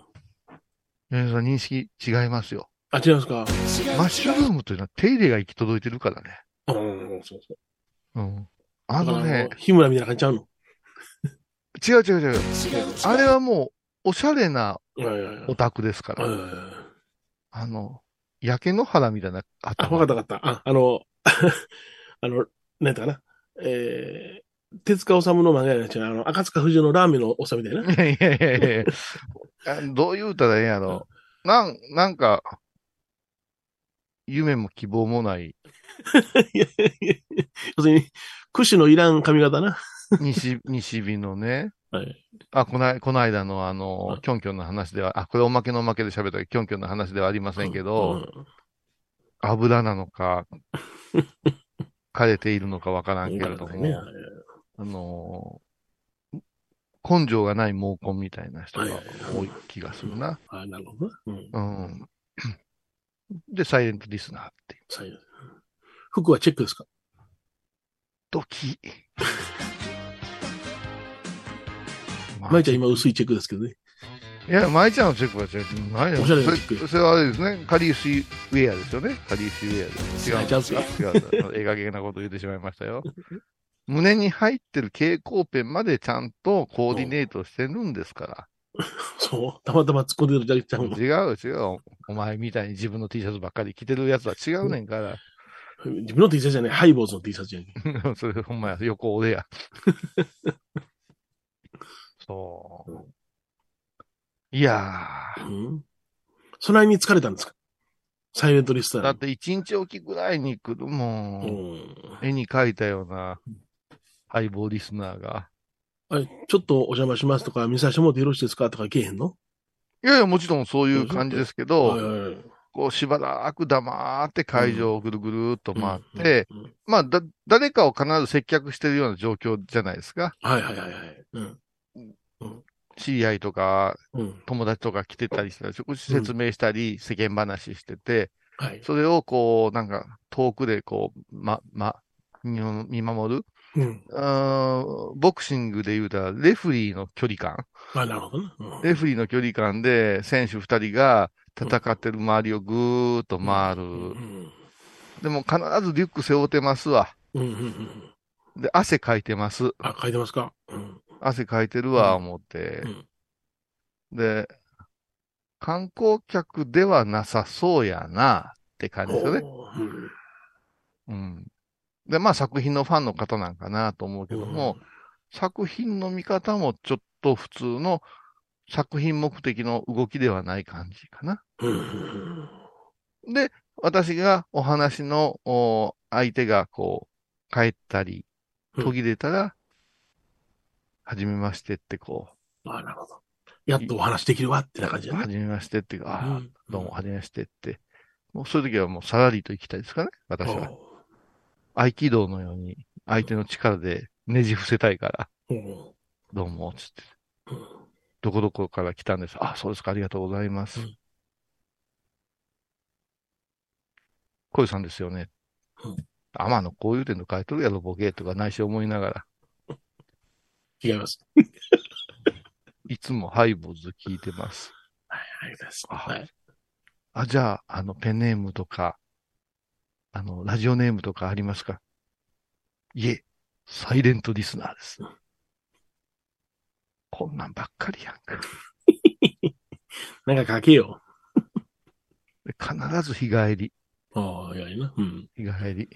皆さん認識違いますよ。あ、違いますか？マッシュルームというのは手入れが行き届いてるからね。うん、そうそう。うん。あのね、日村みたいな感じちゃうの？違う違う違う。あれはもう、おしゃれなオタクですかうんら。あの、焼け野原みたいな、ああ、わかったわかった。あ、あの、あの、なんだかな？えー、手塚治虫の漫画やな違う。あの、赤塚不二夫のラーメンのおっさんみたいな？いやいやいやいやあどう言うたらええんやろ。なん、なんか、夢も希望もない、いやいやいや要するに、櫛のいらん髪型な。西、西日のね。はい。あ、こない、この間のあのは、いキョンキョンの話では、あ、これおまけのおまけで喋ったキョンキョンの話ではありませんけど、油なのか、枯れているのかわからうんん。けれども、ねあのー根性がない毛根みたいな人が多い気がするな。あ、なるほどな。うん。うん。で、サイレントリスナーっていう。最後服はチェックですか？ドキ。ま 舞ちゃん今薄いチェックですけどね。いや、舞ちゃんのチェックは違う。ないよおしゃれなそチェックれそれはあれですね。カリウシウェアですよね。カリウシウェアです。違うんですか？違う。えがげなこと言ってしまいましたよ。胸に入ってる蛍光ペンまでちゃんとコーディネートしてるんですから。そう？たまたま突っ込んでるだけちゃうの？違う違う。お前みたいに自分の T シャツばっかり着てるやつは違うねんから。自分の T シャツじゃない、ハイボーズの T シャツじゃん。それほんまや、横俺や。そう。いやうん。そないに疲れたんですか？サイレントリスター。ー。だって一日おきぐらいに来るも。うんん。絵に描いたような相棒リスナーが。あれちょっとお邪魔しますとか、見させてもらってよろしいですか？とかけえへんの？いやいや、もちろんそういう感じですけはいど、はいはいこうしばらく黙って会場をぐるぐるっと回って、うんうんまあ、だ、誰かを必ず接客してるような状況じゃないですか。はいはいはいはい。うん。知り合いとか、うん。友達とか来てたりしたら、説明したり、世間話してて、はい。それをこう、なんか、遠くでこう、ま、ま、見見守る。うん。あーボクシングで言うたら、レフリーの距離感。あ、なるほどね。うんレフリーの距離感で、選手二人が戦ってる周りをぐーっと回る。うん。でも必ずリュック背負ってますわ。で、汗かいてます。あ、書いてますか？うん。汗かいてるわ、思ってう。ん。で、観光客ではなさそうやな、って感じですよね。うん。で、まあ作品のファンの方なんかなと思うけども、作品の見方もちょっと普通の作品目的の動きではない感じかな。うん。うん。うんで、私がお話のお相手がこう、帰ったり、うん途切れたら、はじめましてってこあ、なるほど。やっとお話できるわってな感じう、だね。はじめましてって、ああ、うんどうも、はじめましてって。もうそういう時はもうさらりと行きたいですかね、私は。合気道のように相手の力でねじ伏せたいから、どうも、つって。うんどこどこから来たんです。あ、そうですか、ありがとうございます。うん小井さんですよね。うんあ、まああの、こういう点の書いとるやろ、ボケとか内緒思いながら、違います。いつもハイボーズ聞いてます。はい、ありがとうございます。あはい。あ、じゃあ、あの、ペンネームとか、あの、ラジオネームとかありますか？いえ、サイレントリスナーです。こんなんばっかりやんか。なんか書けよ。で 必ず日帰り、ああ、いやいやな。うん。日帰り。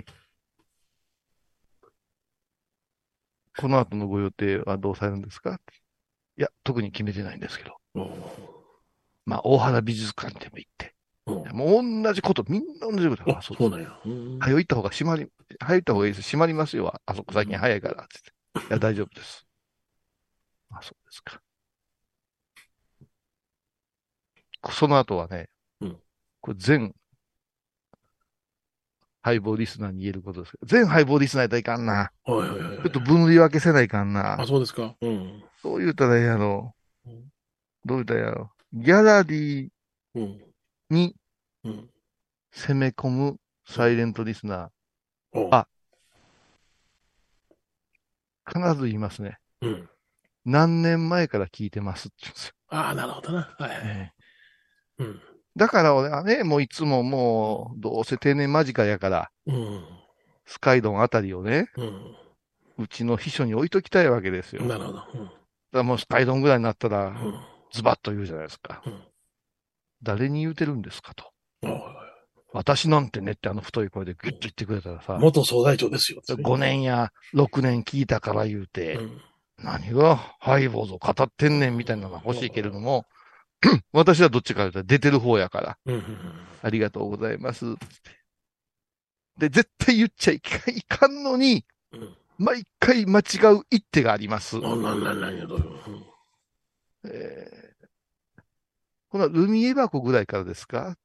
この後のご予定はどうされるんですか？いや、特に決めてないんですけど。まあ、大原美術館でも行って。もう同じこと、みんな同じこと。あ、あ、そそううなんや。うん早行った方が閉まり、早行った方がいいです。閉まりますよ。あそこ最近早いから。つって。いや、大丈夫です。あ、そうですか。その後はね、うんこれ全、ハイボーリスナーに言えることですけど、全ハイボーリスナーやったらいかんな。はいはいはいちょっと分類分けせないかんなあ、。そうですか。うん。どう言うたらええやろうん。どう言うたらええやろ。ギャラリーうん。にうん。攻め込むサイレントリスナー。おあ必ず言いますね。うん。何年前から聞いてますって言うんですよ。ああ、なるほどな。はいはい。ええうん。だから俺はね、もういつももう、どうせ定年間近やから、うん。スカイドンあたりをね、うん。うちの秘書に置いときたいわけですよ。だかなるほど。うん。らもうスカイドンぐらいになったら、うん。ズバッと言うじゃないですか。うん誰に言うてるんですかと。私なんてねってあの太い声でグッと言ってくれたらさ、元総大長ですよ。5年や6年聞いたから言うて、うん。何がハイボーズを語ってんねんみたいなのが欲しいけれども、私はどっちかというと出てる方やから、ありがとうございます。で、絶対言っちゃいかいかんのに、うん。毎回間違う一手があります。あ、な、な、な、な、えーこのルミエ箱ぐらいからですか？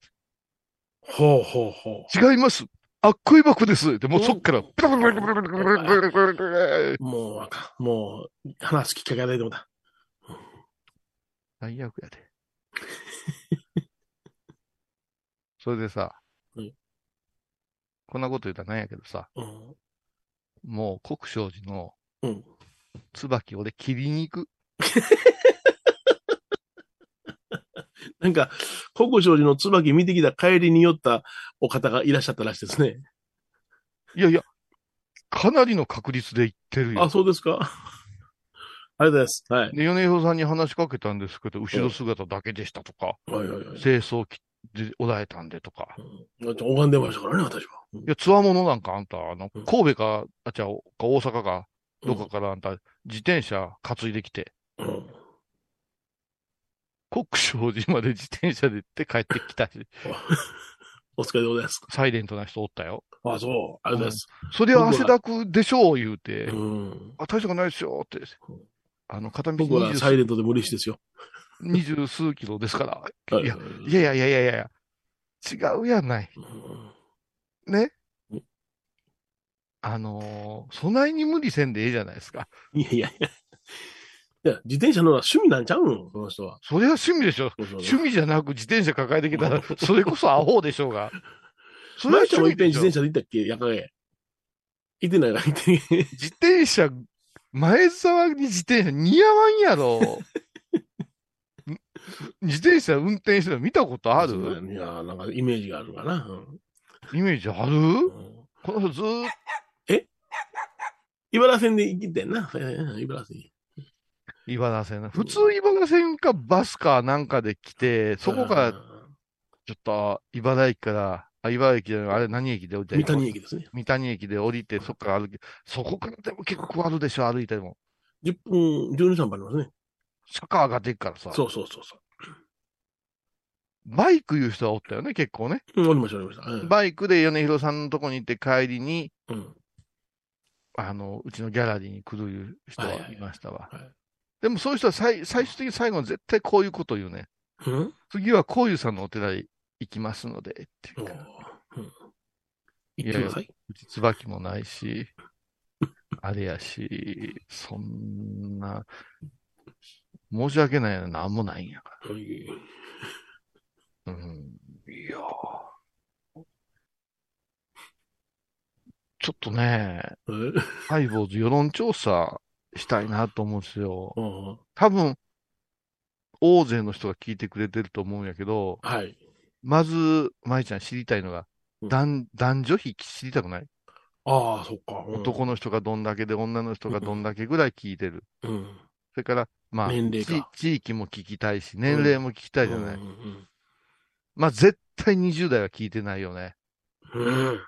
ほうほうほ違います。あっこい僕です。で、もうそっから、もうあかん。もう、話すきっかけがないと思った。最悪やで。それでさ、こんなこと言うたらなんやけどさ、もう国生寺の、うん、椿俺切りに行く。なんか、国生寺の椿見てきた帰りに寄ったお方がいらっしゃったらしいですね。いやいや、かなりの確率で行ってるよあ、。そうですか ありがとうございます。はい。で、米広さんに話しかけたんですけど、後ろ姿だけでしたとか、はいはいはい。清掃機でおられたんでとか。うん、拝んでましたからね、私は。うんいや、つわものなんかあんた、あのうん、神戸か、あ、じゃあ、大阪か、どっかからあんた、自転車担いできて、うん。国生寺まで自転車で行って帰ってきたし、お疲れでございます。サイレントな人おったよ。あ、そう。ありがとうございます。それは汗だくでしょう、言うて。うん。あ、大したことないですよ、ってうん。あの、片道僕はサイ二レントで無理してですよ。十二十数キロですから。はいや、いやいやいやいやいや違うやない。うんね？うん。あのー備えに無理せんでええじゃないですか。いやいやいや。いや、自転車乗るのは趣味なんちゃうのこの人は。それは趣味でしょ。そうそう趣味じゃなく自転車抱えてきたら、それこそアホでしょうが。それは前ちゃんも自転車で行ったっけ？夜影。行ってないな、行ってない。自転車、前沢に自転車似合わんやろ。ん 自転車運転してるの見たことある？いや、なんかイメージがあるかな。うんイメージある？うんこの人ずーっ茨線で行ってんな。うん茨線。と茨線な。普通茨線かバスかなんかで来て、そこからちょっと茨駅から、あ、茨駅じゃない、あれ何駅で降りた三谷駅ですね。三谷駅で降りて、そこから歩き、そこからでも結構あるでしょ、歩いても。10分、12、3分ありますね。坂上がっていくからさ。そうそうそうそバイクいう人はおったよね、結構ね。う。うん、おりました、おりました。うんバイクで米広さんのとこに行って帰りに、うん。あの、うちのギャラリーに来るいう人はいはいはいはいましたわ。はいでもそういう人は最最終的に最後に絶対こういうことを言うね。うん？次はこういうさんのお寺へ行きますので、っていう。うん行ってください。うち椿もないし、あれやし、そんな、申し訳ないな、なんもないんやかうんら。うん。いやーちょっとね、え？ハイボーズ世論調査したいなと思うんですよ。うん多分、大勢の人が聞いてくれてると思うんやけど、はい。まず、舞ちゃん知りたいのが、うん男男女比知りたくない、ああ、そっか。うん男の人がどんだけで女の人がどんだけぐらい聞いてる。うん。それから、まあ、地域も聞きたいし、年齢も聞きたいじゃない。うんうんまあ、絶対20代は聞いてないよね。うん。うん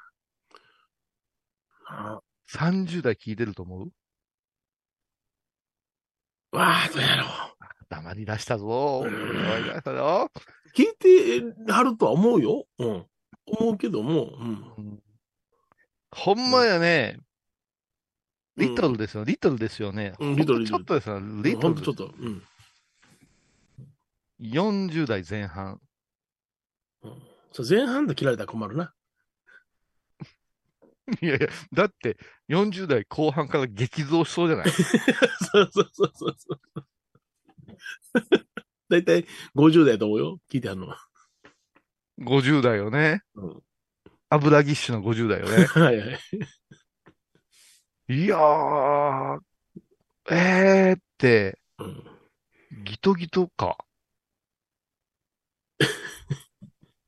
あ30代聞いてると思う？わあ、どうやろう。黙り出したぞ。うん黙り出したよ。聞いてはるとは思うよ。うん。思うけども、うん。うんほんまやね。リトルですよ、リトルですよね。うんリトルちょっとですよ、リトルちょっ。と、うん。40代前半。そう前半で切られたら困るな。いやいや、だって40代後半から激増しそうじゃない？そ うそうそうそうそう。だいたい50代だと思うよ。聞いてはるのは。?50 代よね。うん油ぎっしゅの50代よね。はいはい。いやー、えーって、うん。ギトギトか。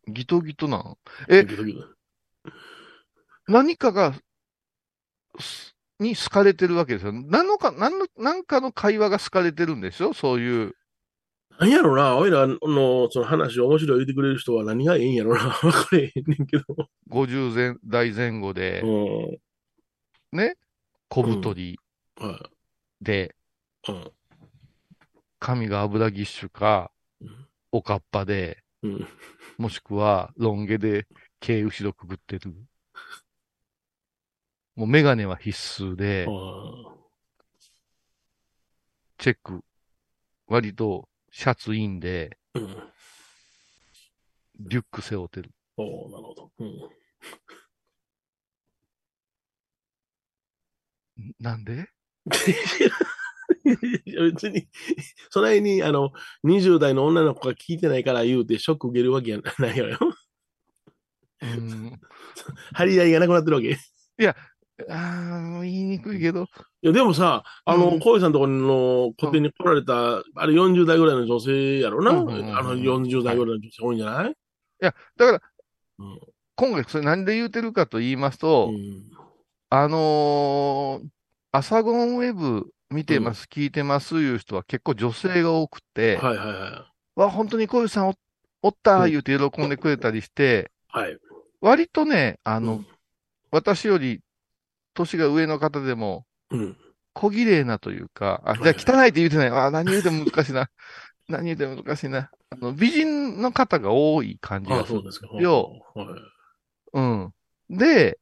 ギトギトなん？えドキドキ何かが、すに好かれてるわけですよ。何のか、何の、何かの会話が好かれてるんでしょそういう。なんやろな、おいらのその話面白い言ってくれる人は何がええんやろな。これええねんけど。50前代前後で、うん。ね、小太りはで、い。うん。髪が油ぎっしゅかうん、おかっぱで、うん。もしくはロン毛で毛後ろくぐってる。もうメガネは必須で、あチェック、割とシャツインで、ーうん。リュック背負ってる。おーなるほど。うん。んなんで？別に、それに、あの、20代の女の子が聞いてないから言うてショック受けるわけやないよ。うん。張り合いがなくなってるわけ。いああ、言いにくいけど。や、でもさ、あの、うん小井さんのところの個展に来られた、あれ40代ぐらいの女性やろな？うんうんうんうんあの40代ぐらいの女性多いんじゃない？だから、うん今回それ何で言うてるかと言いますと、うん。あのーアサゴンウェブ見てます、聞いてますいう人は結構女性が多くて、はいはいはわ、本当に小湯さんおおったうん言うて喜んでくれたりして、い。はい。割とね、ああの、、私より年が上の方でも、うん。小綺麗なというか、あ、じゃはいあ汚いって言うてない。あ、何言うても難しいな。何言うても難しいな。あの、美人の方が多い感じあがする。そうですか。よはい。うん。で、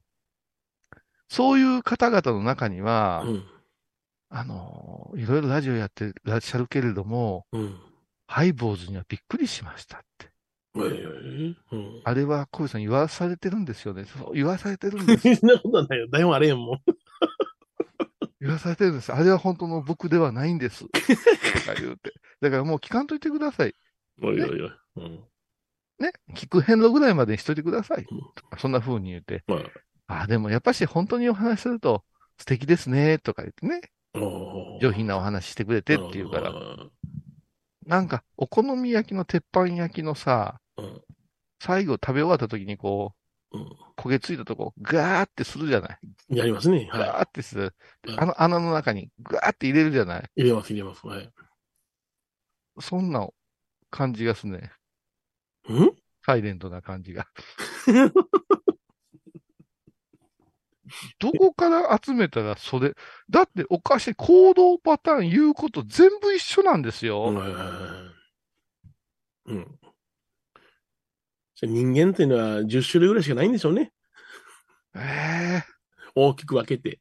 そういう方々の中には、うん。あの、いろいろラジオやってらっしゃるけれども、うん。ハイボーズにはびっくりしましたって。ええうん。あれは小井さん言わされてるんですよね。そう言わされてるんです。そんなことはないよ。台本あれへんもん。言わされてるんです。あれは本当の僕ではないんです。とか言うて。だからもう聞かんといてください。おいおいおい。うん。ね。聞く遍路ぐらいまでにしといてくださいうん。そんな風に言うて。まあ、あ、でもやっぱし本当にお話しすると素敵ですね。とか言ってね。上品なお話してくれてって言うから。うんなんか、お好み焼きの鉄板焼きのさ、うん最後食べ終わった時にこう、うん焦げついたとこ、ガーってするじゃないやりますね。はガーってする。あの穴の中にガーって入れるじゃないい。入れます、入れます。はい。そんな感じがすね。うん？サイレントな感じが。どこから集めたらそれ、だっておかしい行動パターン言うこと全部一緒なんですよ。うん。人間っていうのは10種類ぐらいしかないんでしょうね。ええ大きく分けて。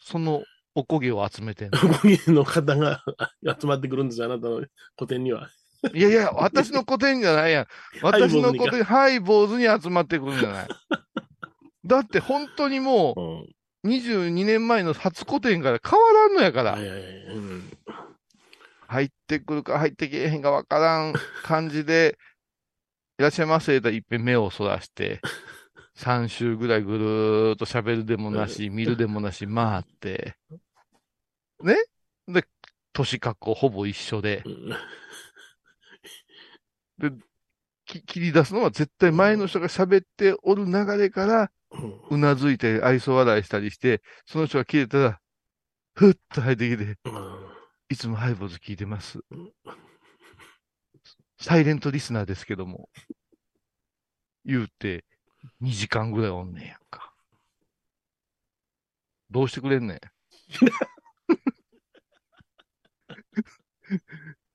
そのおこげを集めてんの？こういうの方が 集まってくるんですよ、あなたの個展には。いやいや、私の古典じゃないやん。私の古典、ハイボーズに集まってくるんじゃない？だって本当にもうん。う22年前の初古典から変わらんのやから。入ってくるか入ってけえへんかわからん感じで、いらっしゃいませといっぺん目をそらして、3週ぐらいぐるーっと喋るでもなし、見るでもなし、回って、ね？で、年格好ほぼ一緒で、うん。き切り出すのは絶対前の人が喋っておる流れから、うなずいて愛想笑いしたりして、その人が切れたら、ふっと入ってきて、うん。いつもハイボーズ聞いてます。サイレントリスナーですけども。言うて、2時間ぐらいおんねんやんか。どうしてくれんねん。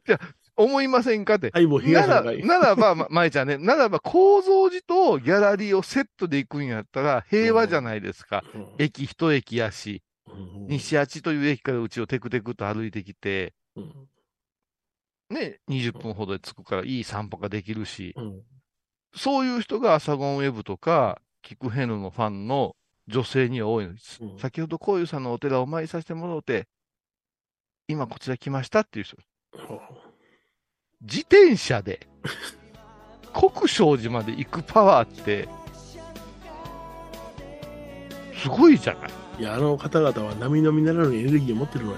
いや、思いませんかって。はい、もうなら。ならば、ま、まえちゃんね、ならば構造寺とギャラリーをセットで行くんやったら平和じゃないですか。うん駅一駅やし、うん西八という駅からうちをテクテクと歩いてきて、うんね、20分ほどで着くからいい散歩ができるし、うんそういう人がアサゴンウェブとか、キクヘヌのファンの女性には多いんです。うん先ほどこういうさんのお寺をお参りさせてもらうて、今こちら来ましたっていう人。自転車で、国生寺まで行くパワーって、すごいじゃない。いや、あの方々は波の見ならぬエネルギーを持ってるのよ。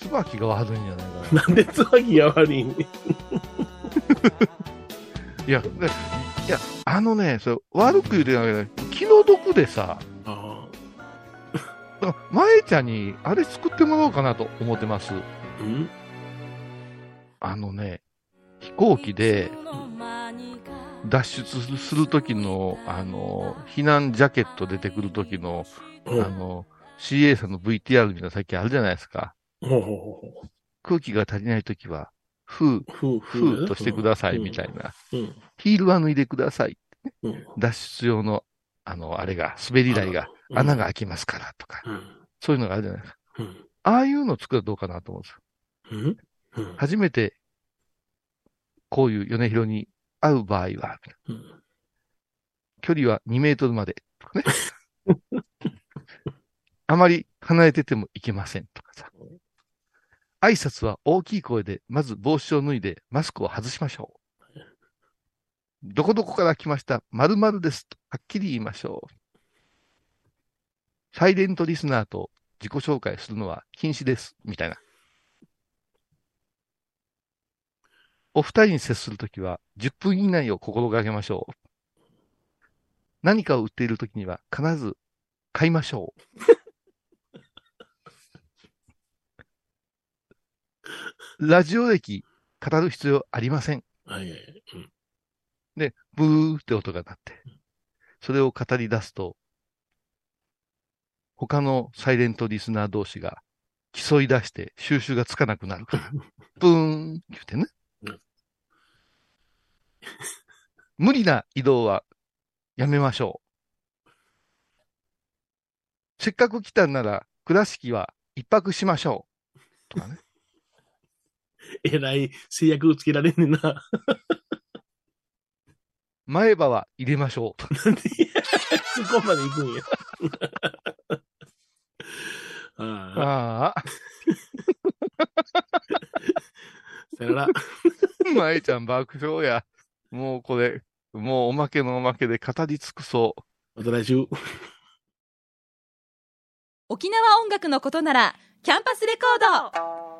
椿が悪いんじゃないかな。なんで椿が悪いん？いや、でいや、あのね、それ悪く言うてないけど、気の毒でさ、あだから前ちゃんにあれ作ってもらおうかなと思ってます。あ。うん？あのね、飛行機で脱出するときの、あの、避難ジャケット出てくるときの、あうんの、CA さんの VTR みたいなさっきあるじゃないですか。ほうほうほうほ空気が足りないときは、ふう、う。ふうふうとしてくださいみたいな。うん。ヒールは脱いでください。うん。脱出用の、あの、あれが、滑り台が、うん穴が開きますからとか、うん。そういうのがあるじゃないですか。うん。ああいうの作るとどうかなと思うんですよ。うん？うん。初めて、こういう米広に会う場合は、うん距離は2メートルまで、とかね。あまり離れててもいけません、とかさ。挨拶は大きい声で、まず帽子を脱いで、マスクを外しましょう。どこどこから来ました、〇〇です、とはっきり言いましょう。サイレントリスナーと自己紹介するのは禁止です、みたいな。お二人に接するときは10分以内を心がけましょう。何かを売っているときには必ず買いましょう。ラジオ歴語る必要ありません。はいはいはい。うんで、ブーって音が鳴って、それを語り出すと、他のサイレントリスナー同士が競い出して収集がつかなくなるから、ブーン言ってねうん。無理な移動はやめましょう。せっかく来たんなら、倉敷は一泊しましょう。とかね。えらい制約つけられんねんな。前歯は入れましょう。なんで、そこまで行くんや。ああ、ああ、さよなら。舞ちゃん爆笑や。もうこれ、もうおまけのおまけで語り尽くそう。また来週。沖縄音楽のことならキャンパスレコード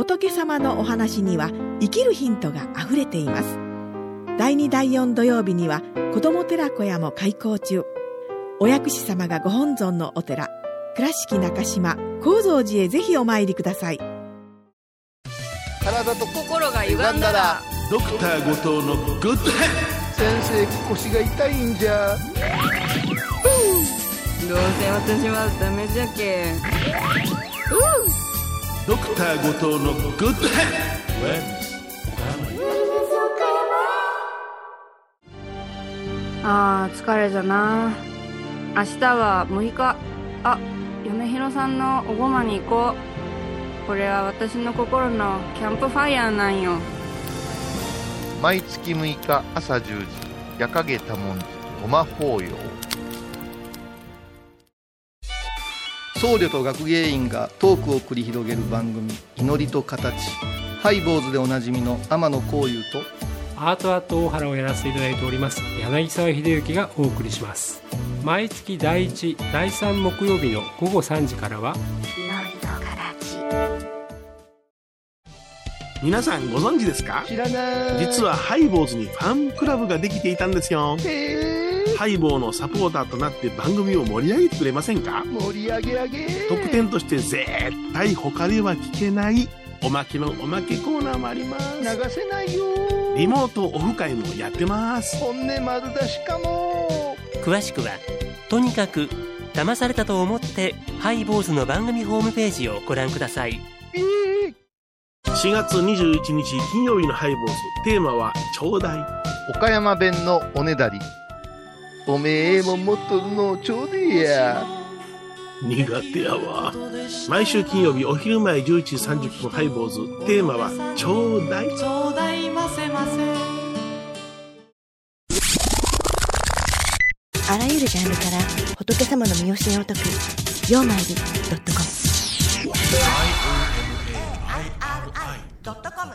仏様のお話には生きるヒントがあふれています。第2第4土曜日には子ども寺小屋も開校中。お薬師様がご本尊のお寺倉敷中島・高蔵寺へぜひお参りください。体と心が歪んだらドクター後藤のグッド先生腰が痛いんじゃ。どうせ私はダメじゃけドクター後藤のグッドヘあー疲れじゃな。明日は6日。あ米広さんのおごまに行こう。これは私の心のキャンプファイヤーなんよ。毎月6日朝10時、夜影多文字、ごま法要。僧侶と学芸員がトークを繰り広げる番組「祈りと形」ハイボーズでおなじみの天野幸雄とアートアート大原をやらせていただいております柳沢秀幸がお送りします。毎月第1第3木曜日の午後3時からは皆さんご存知ですか？知らない。実はハイボーズにファンクラブができていたんですよ。へハイボーのサポーターとなって番組を盛り上げてくれませんか？ー盛り上げ上げ特典として絶対他では聞けないおまけのおまけコーナーもあります。流せないよリモートオフ会もやってます。本音丸出しかも詳しくはとにかく騙されたと思ってハイボーズの番組ホームページをご覧ください4月21日金曜日のハイボーズ。テーマはちょうだい。岡山弁のおねだり。おめえももっとのちょうでえや。苦手やわ。毎週金曜日お昼前11時30分ハイボーズ。テーマは「ちょうだい」ちょうだいませませ。あらゆるジャンルから仏様の身教えを解く「曜マイルドットコム」「IOMAIRI.com」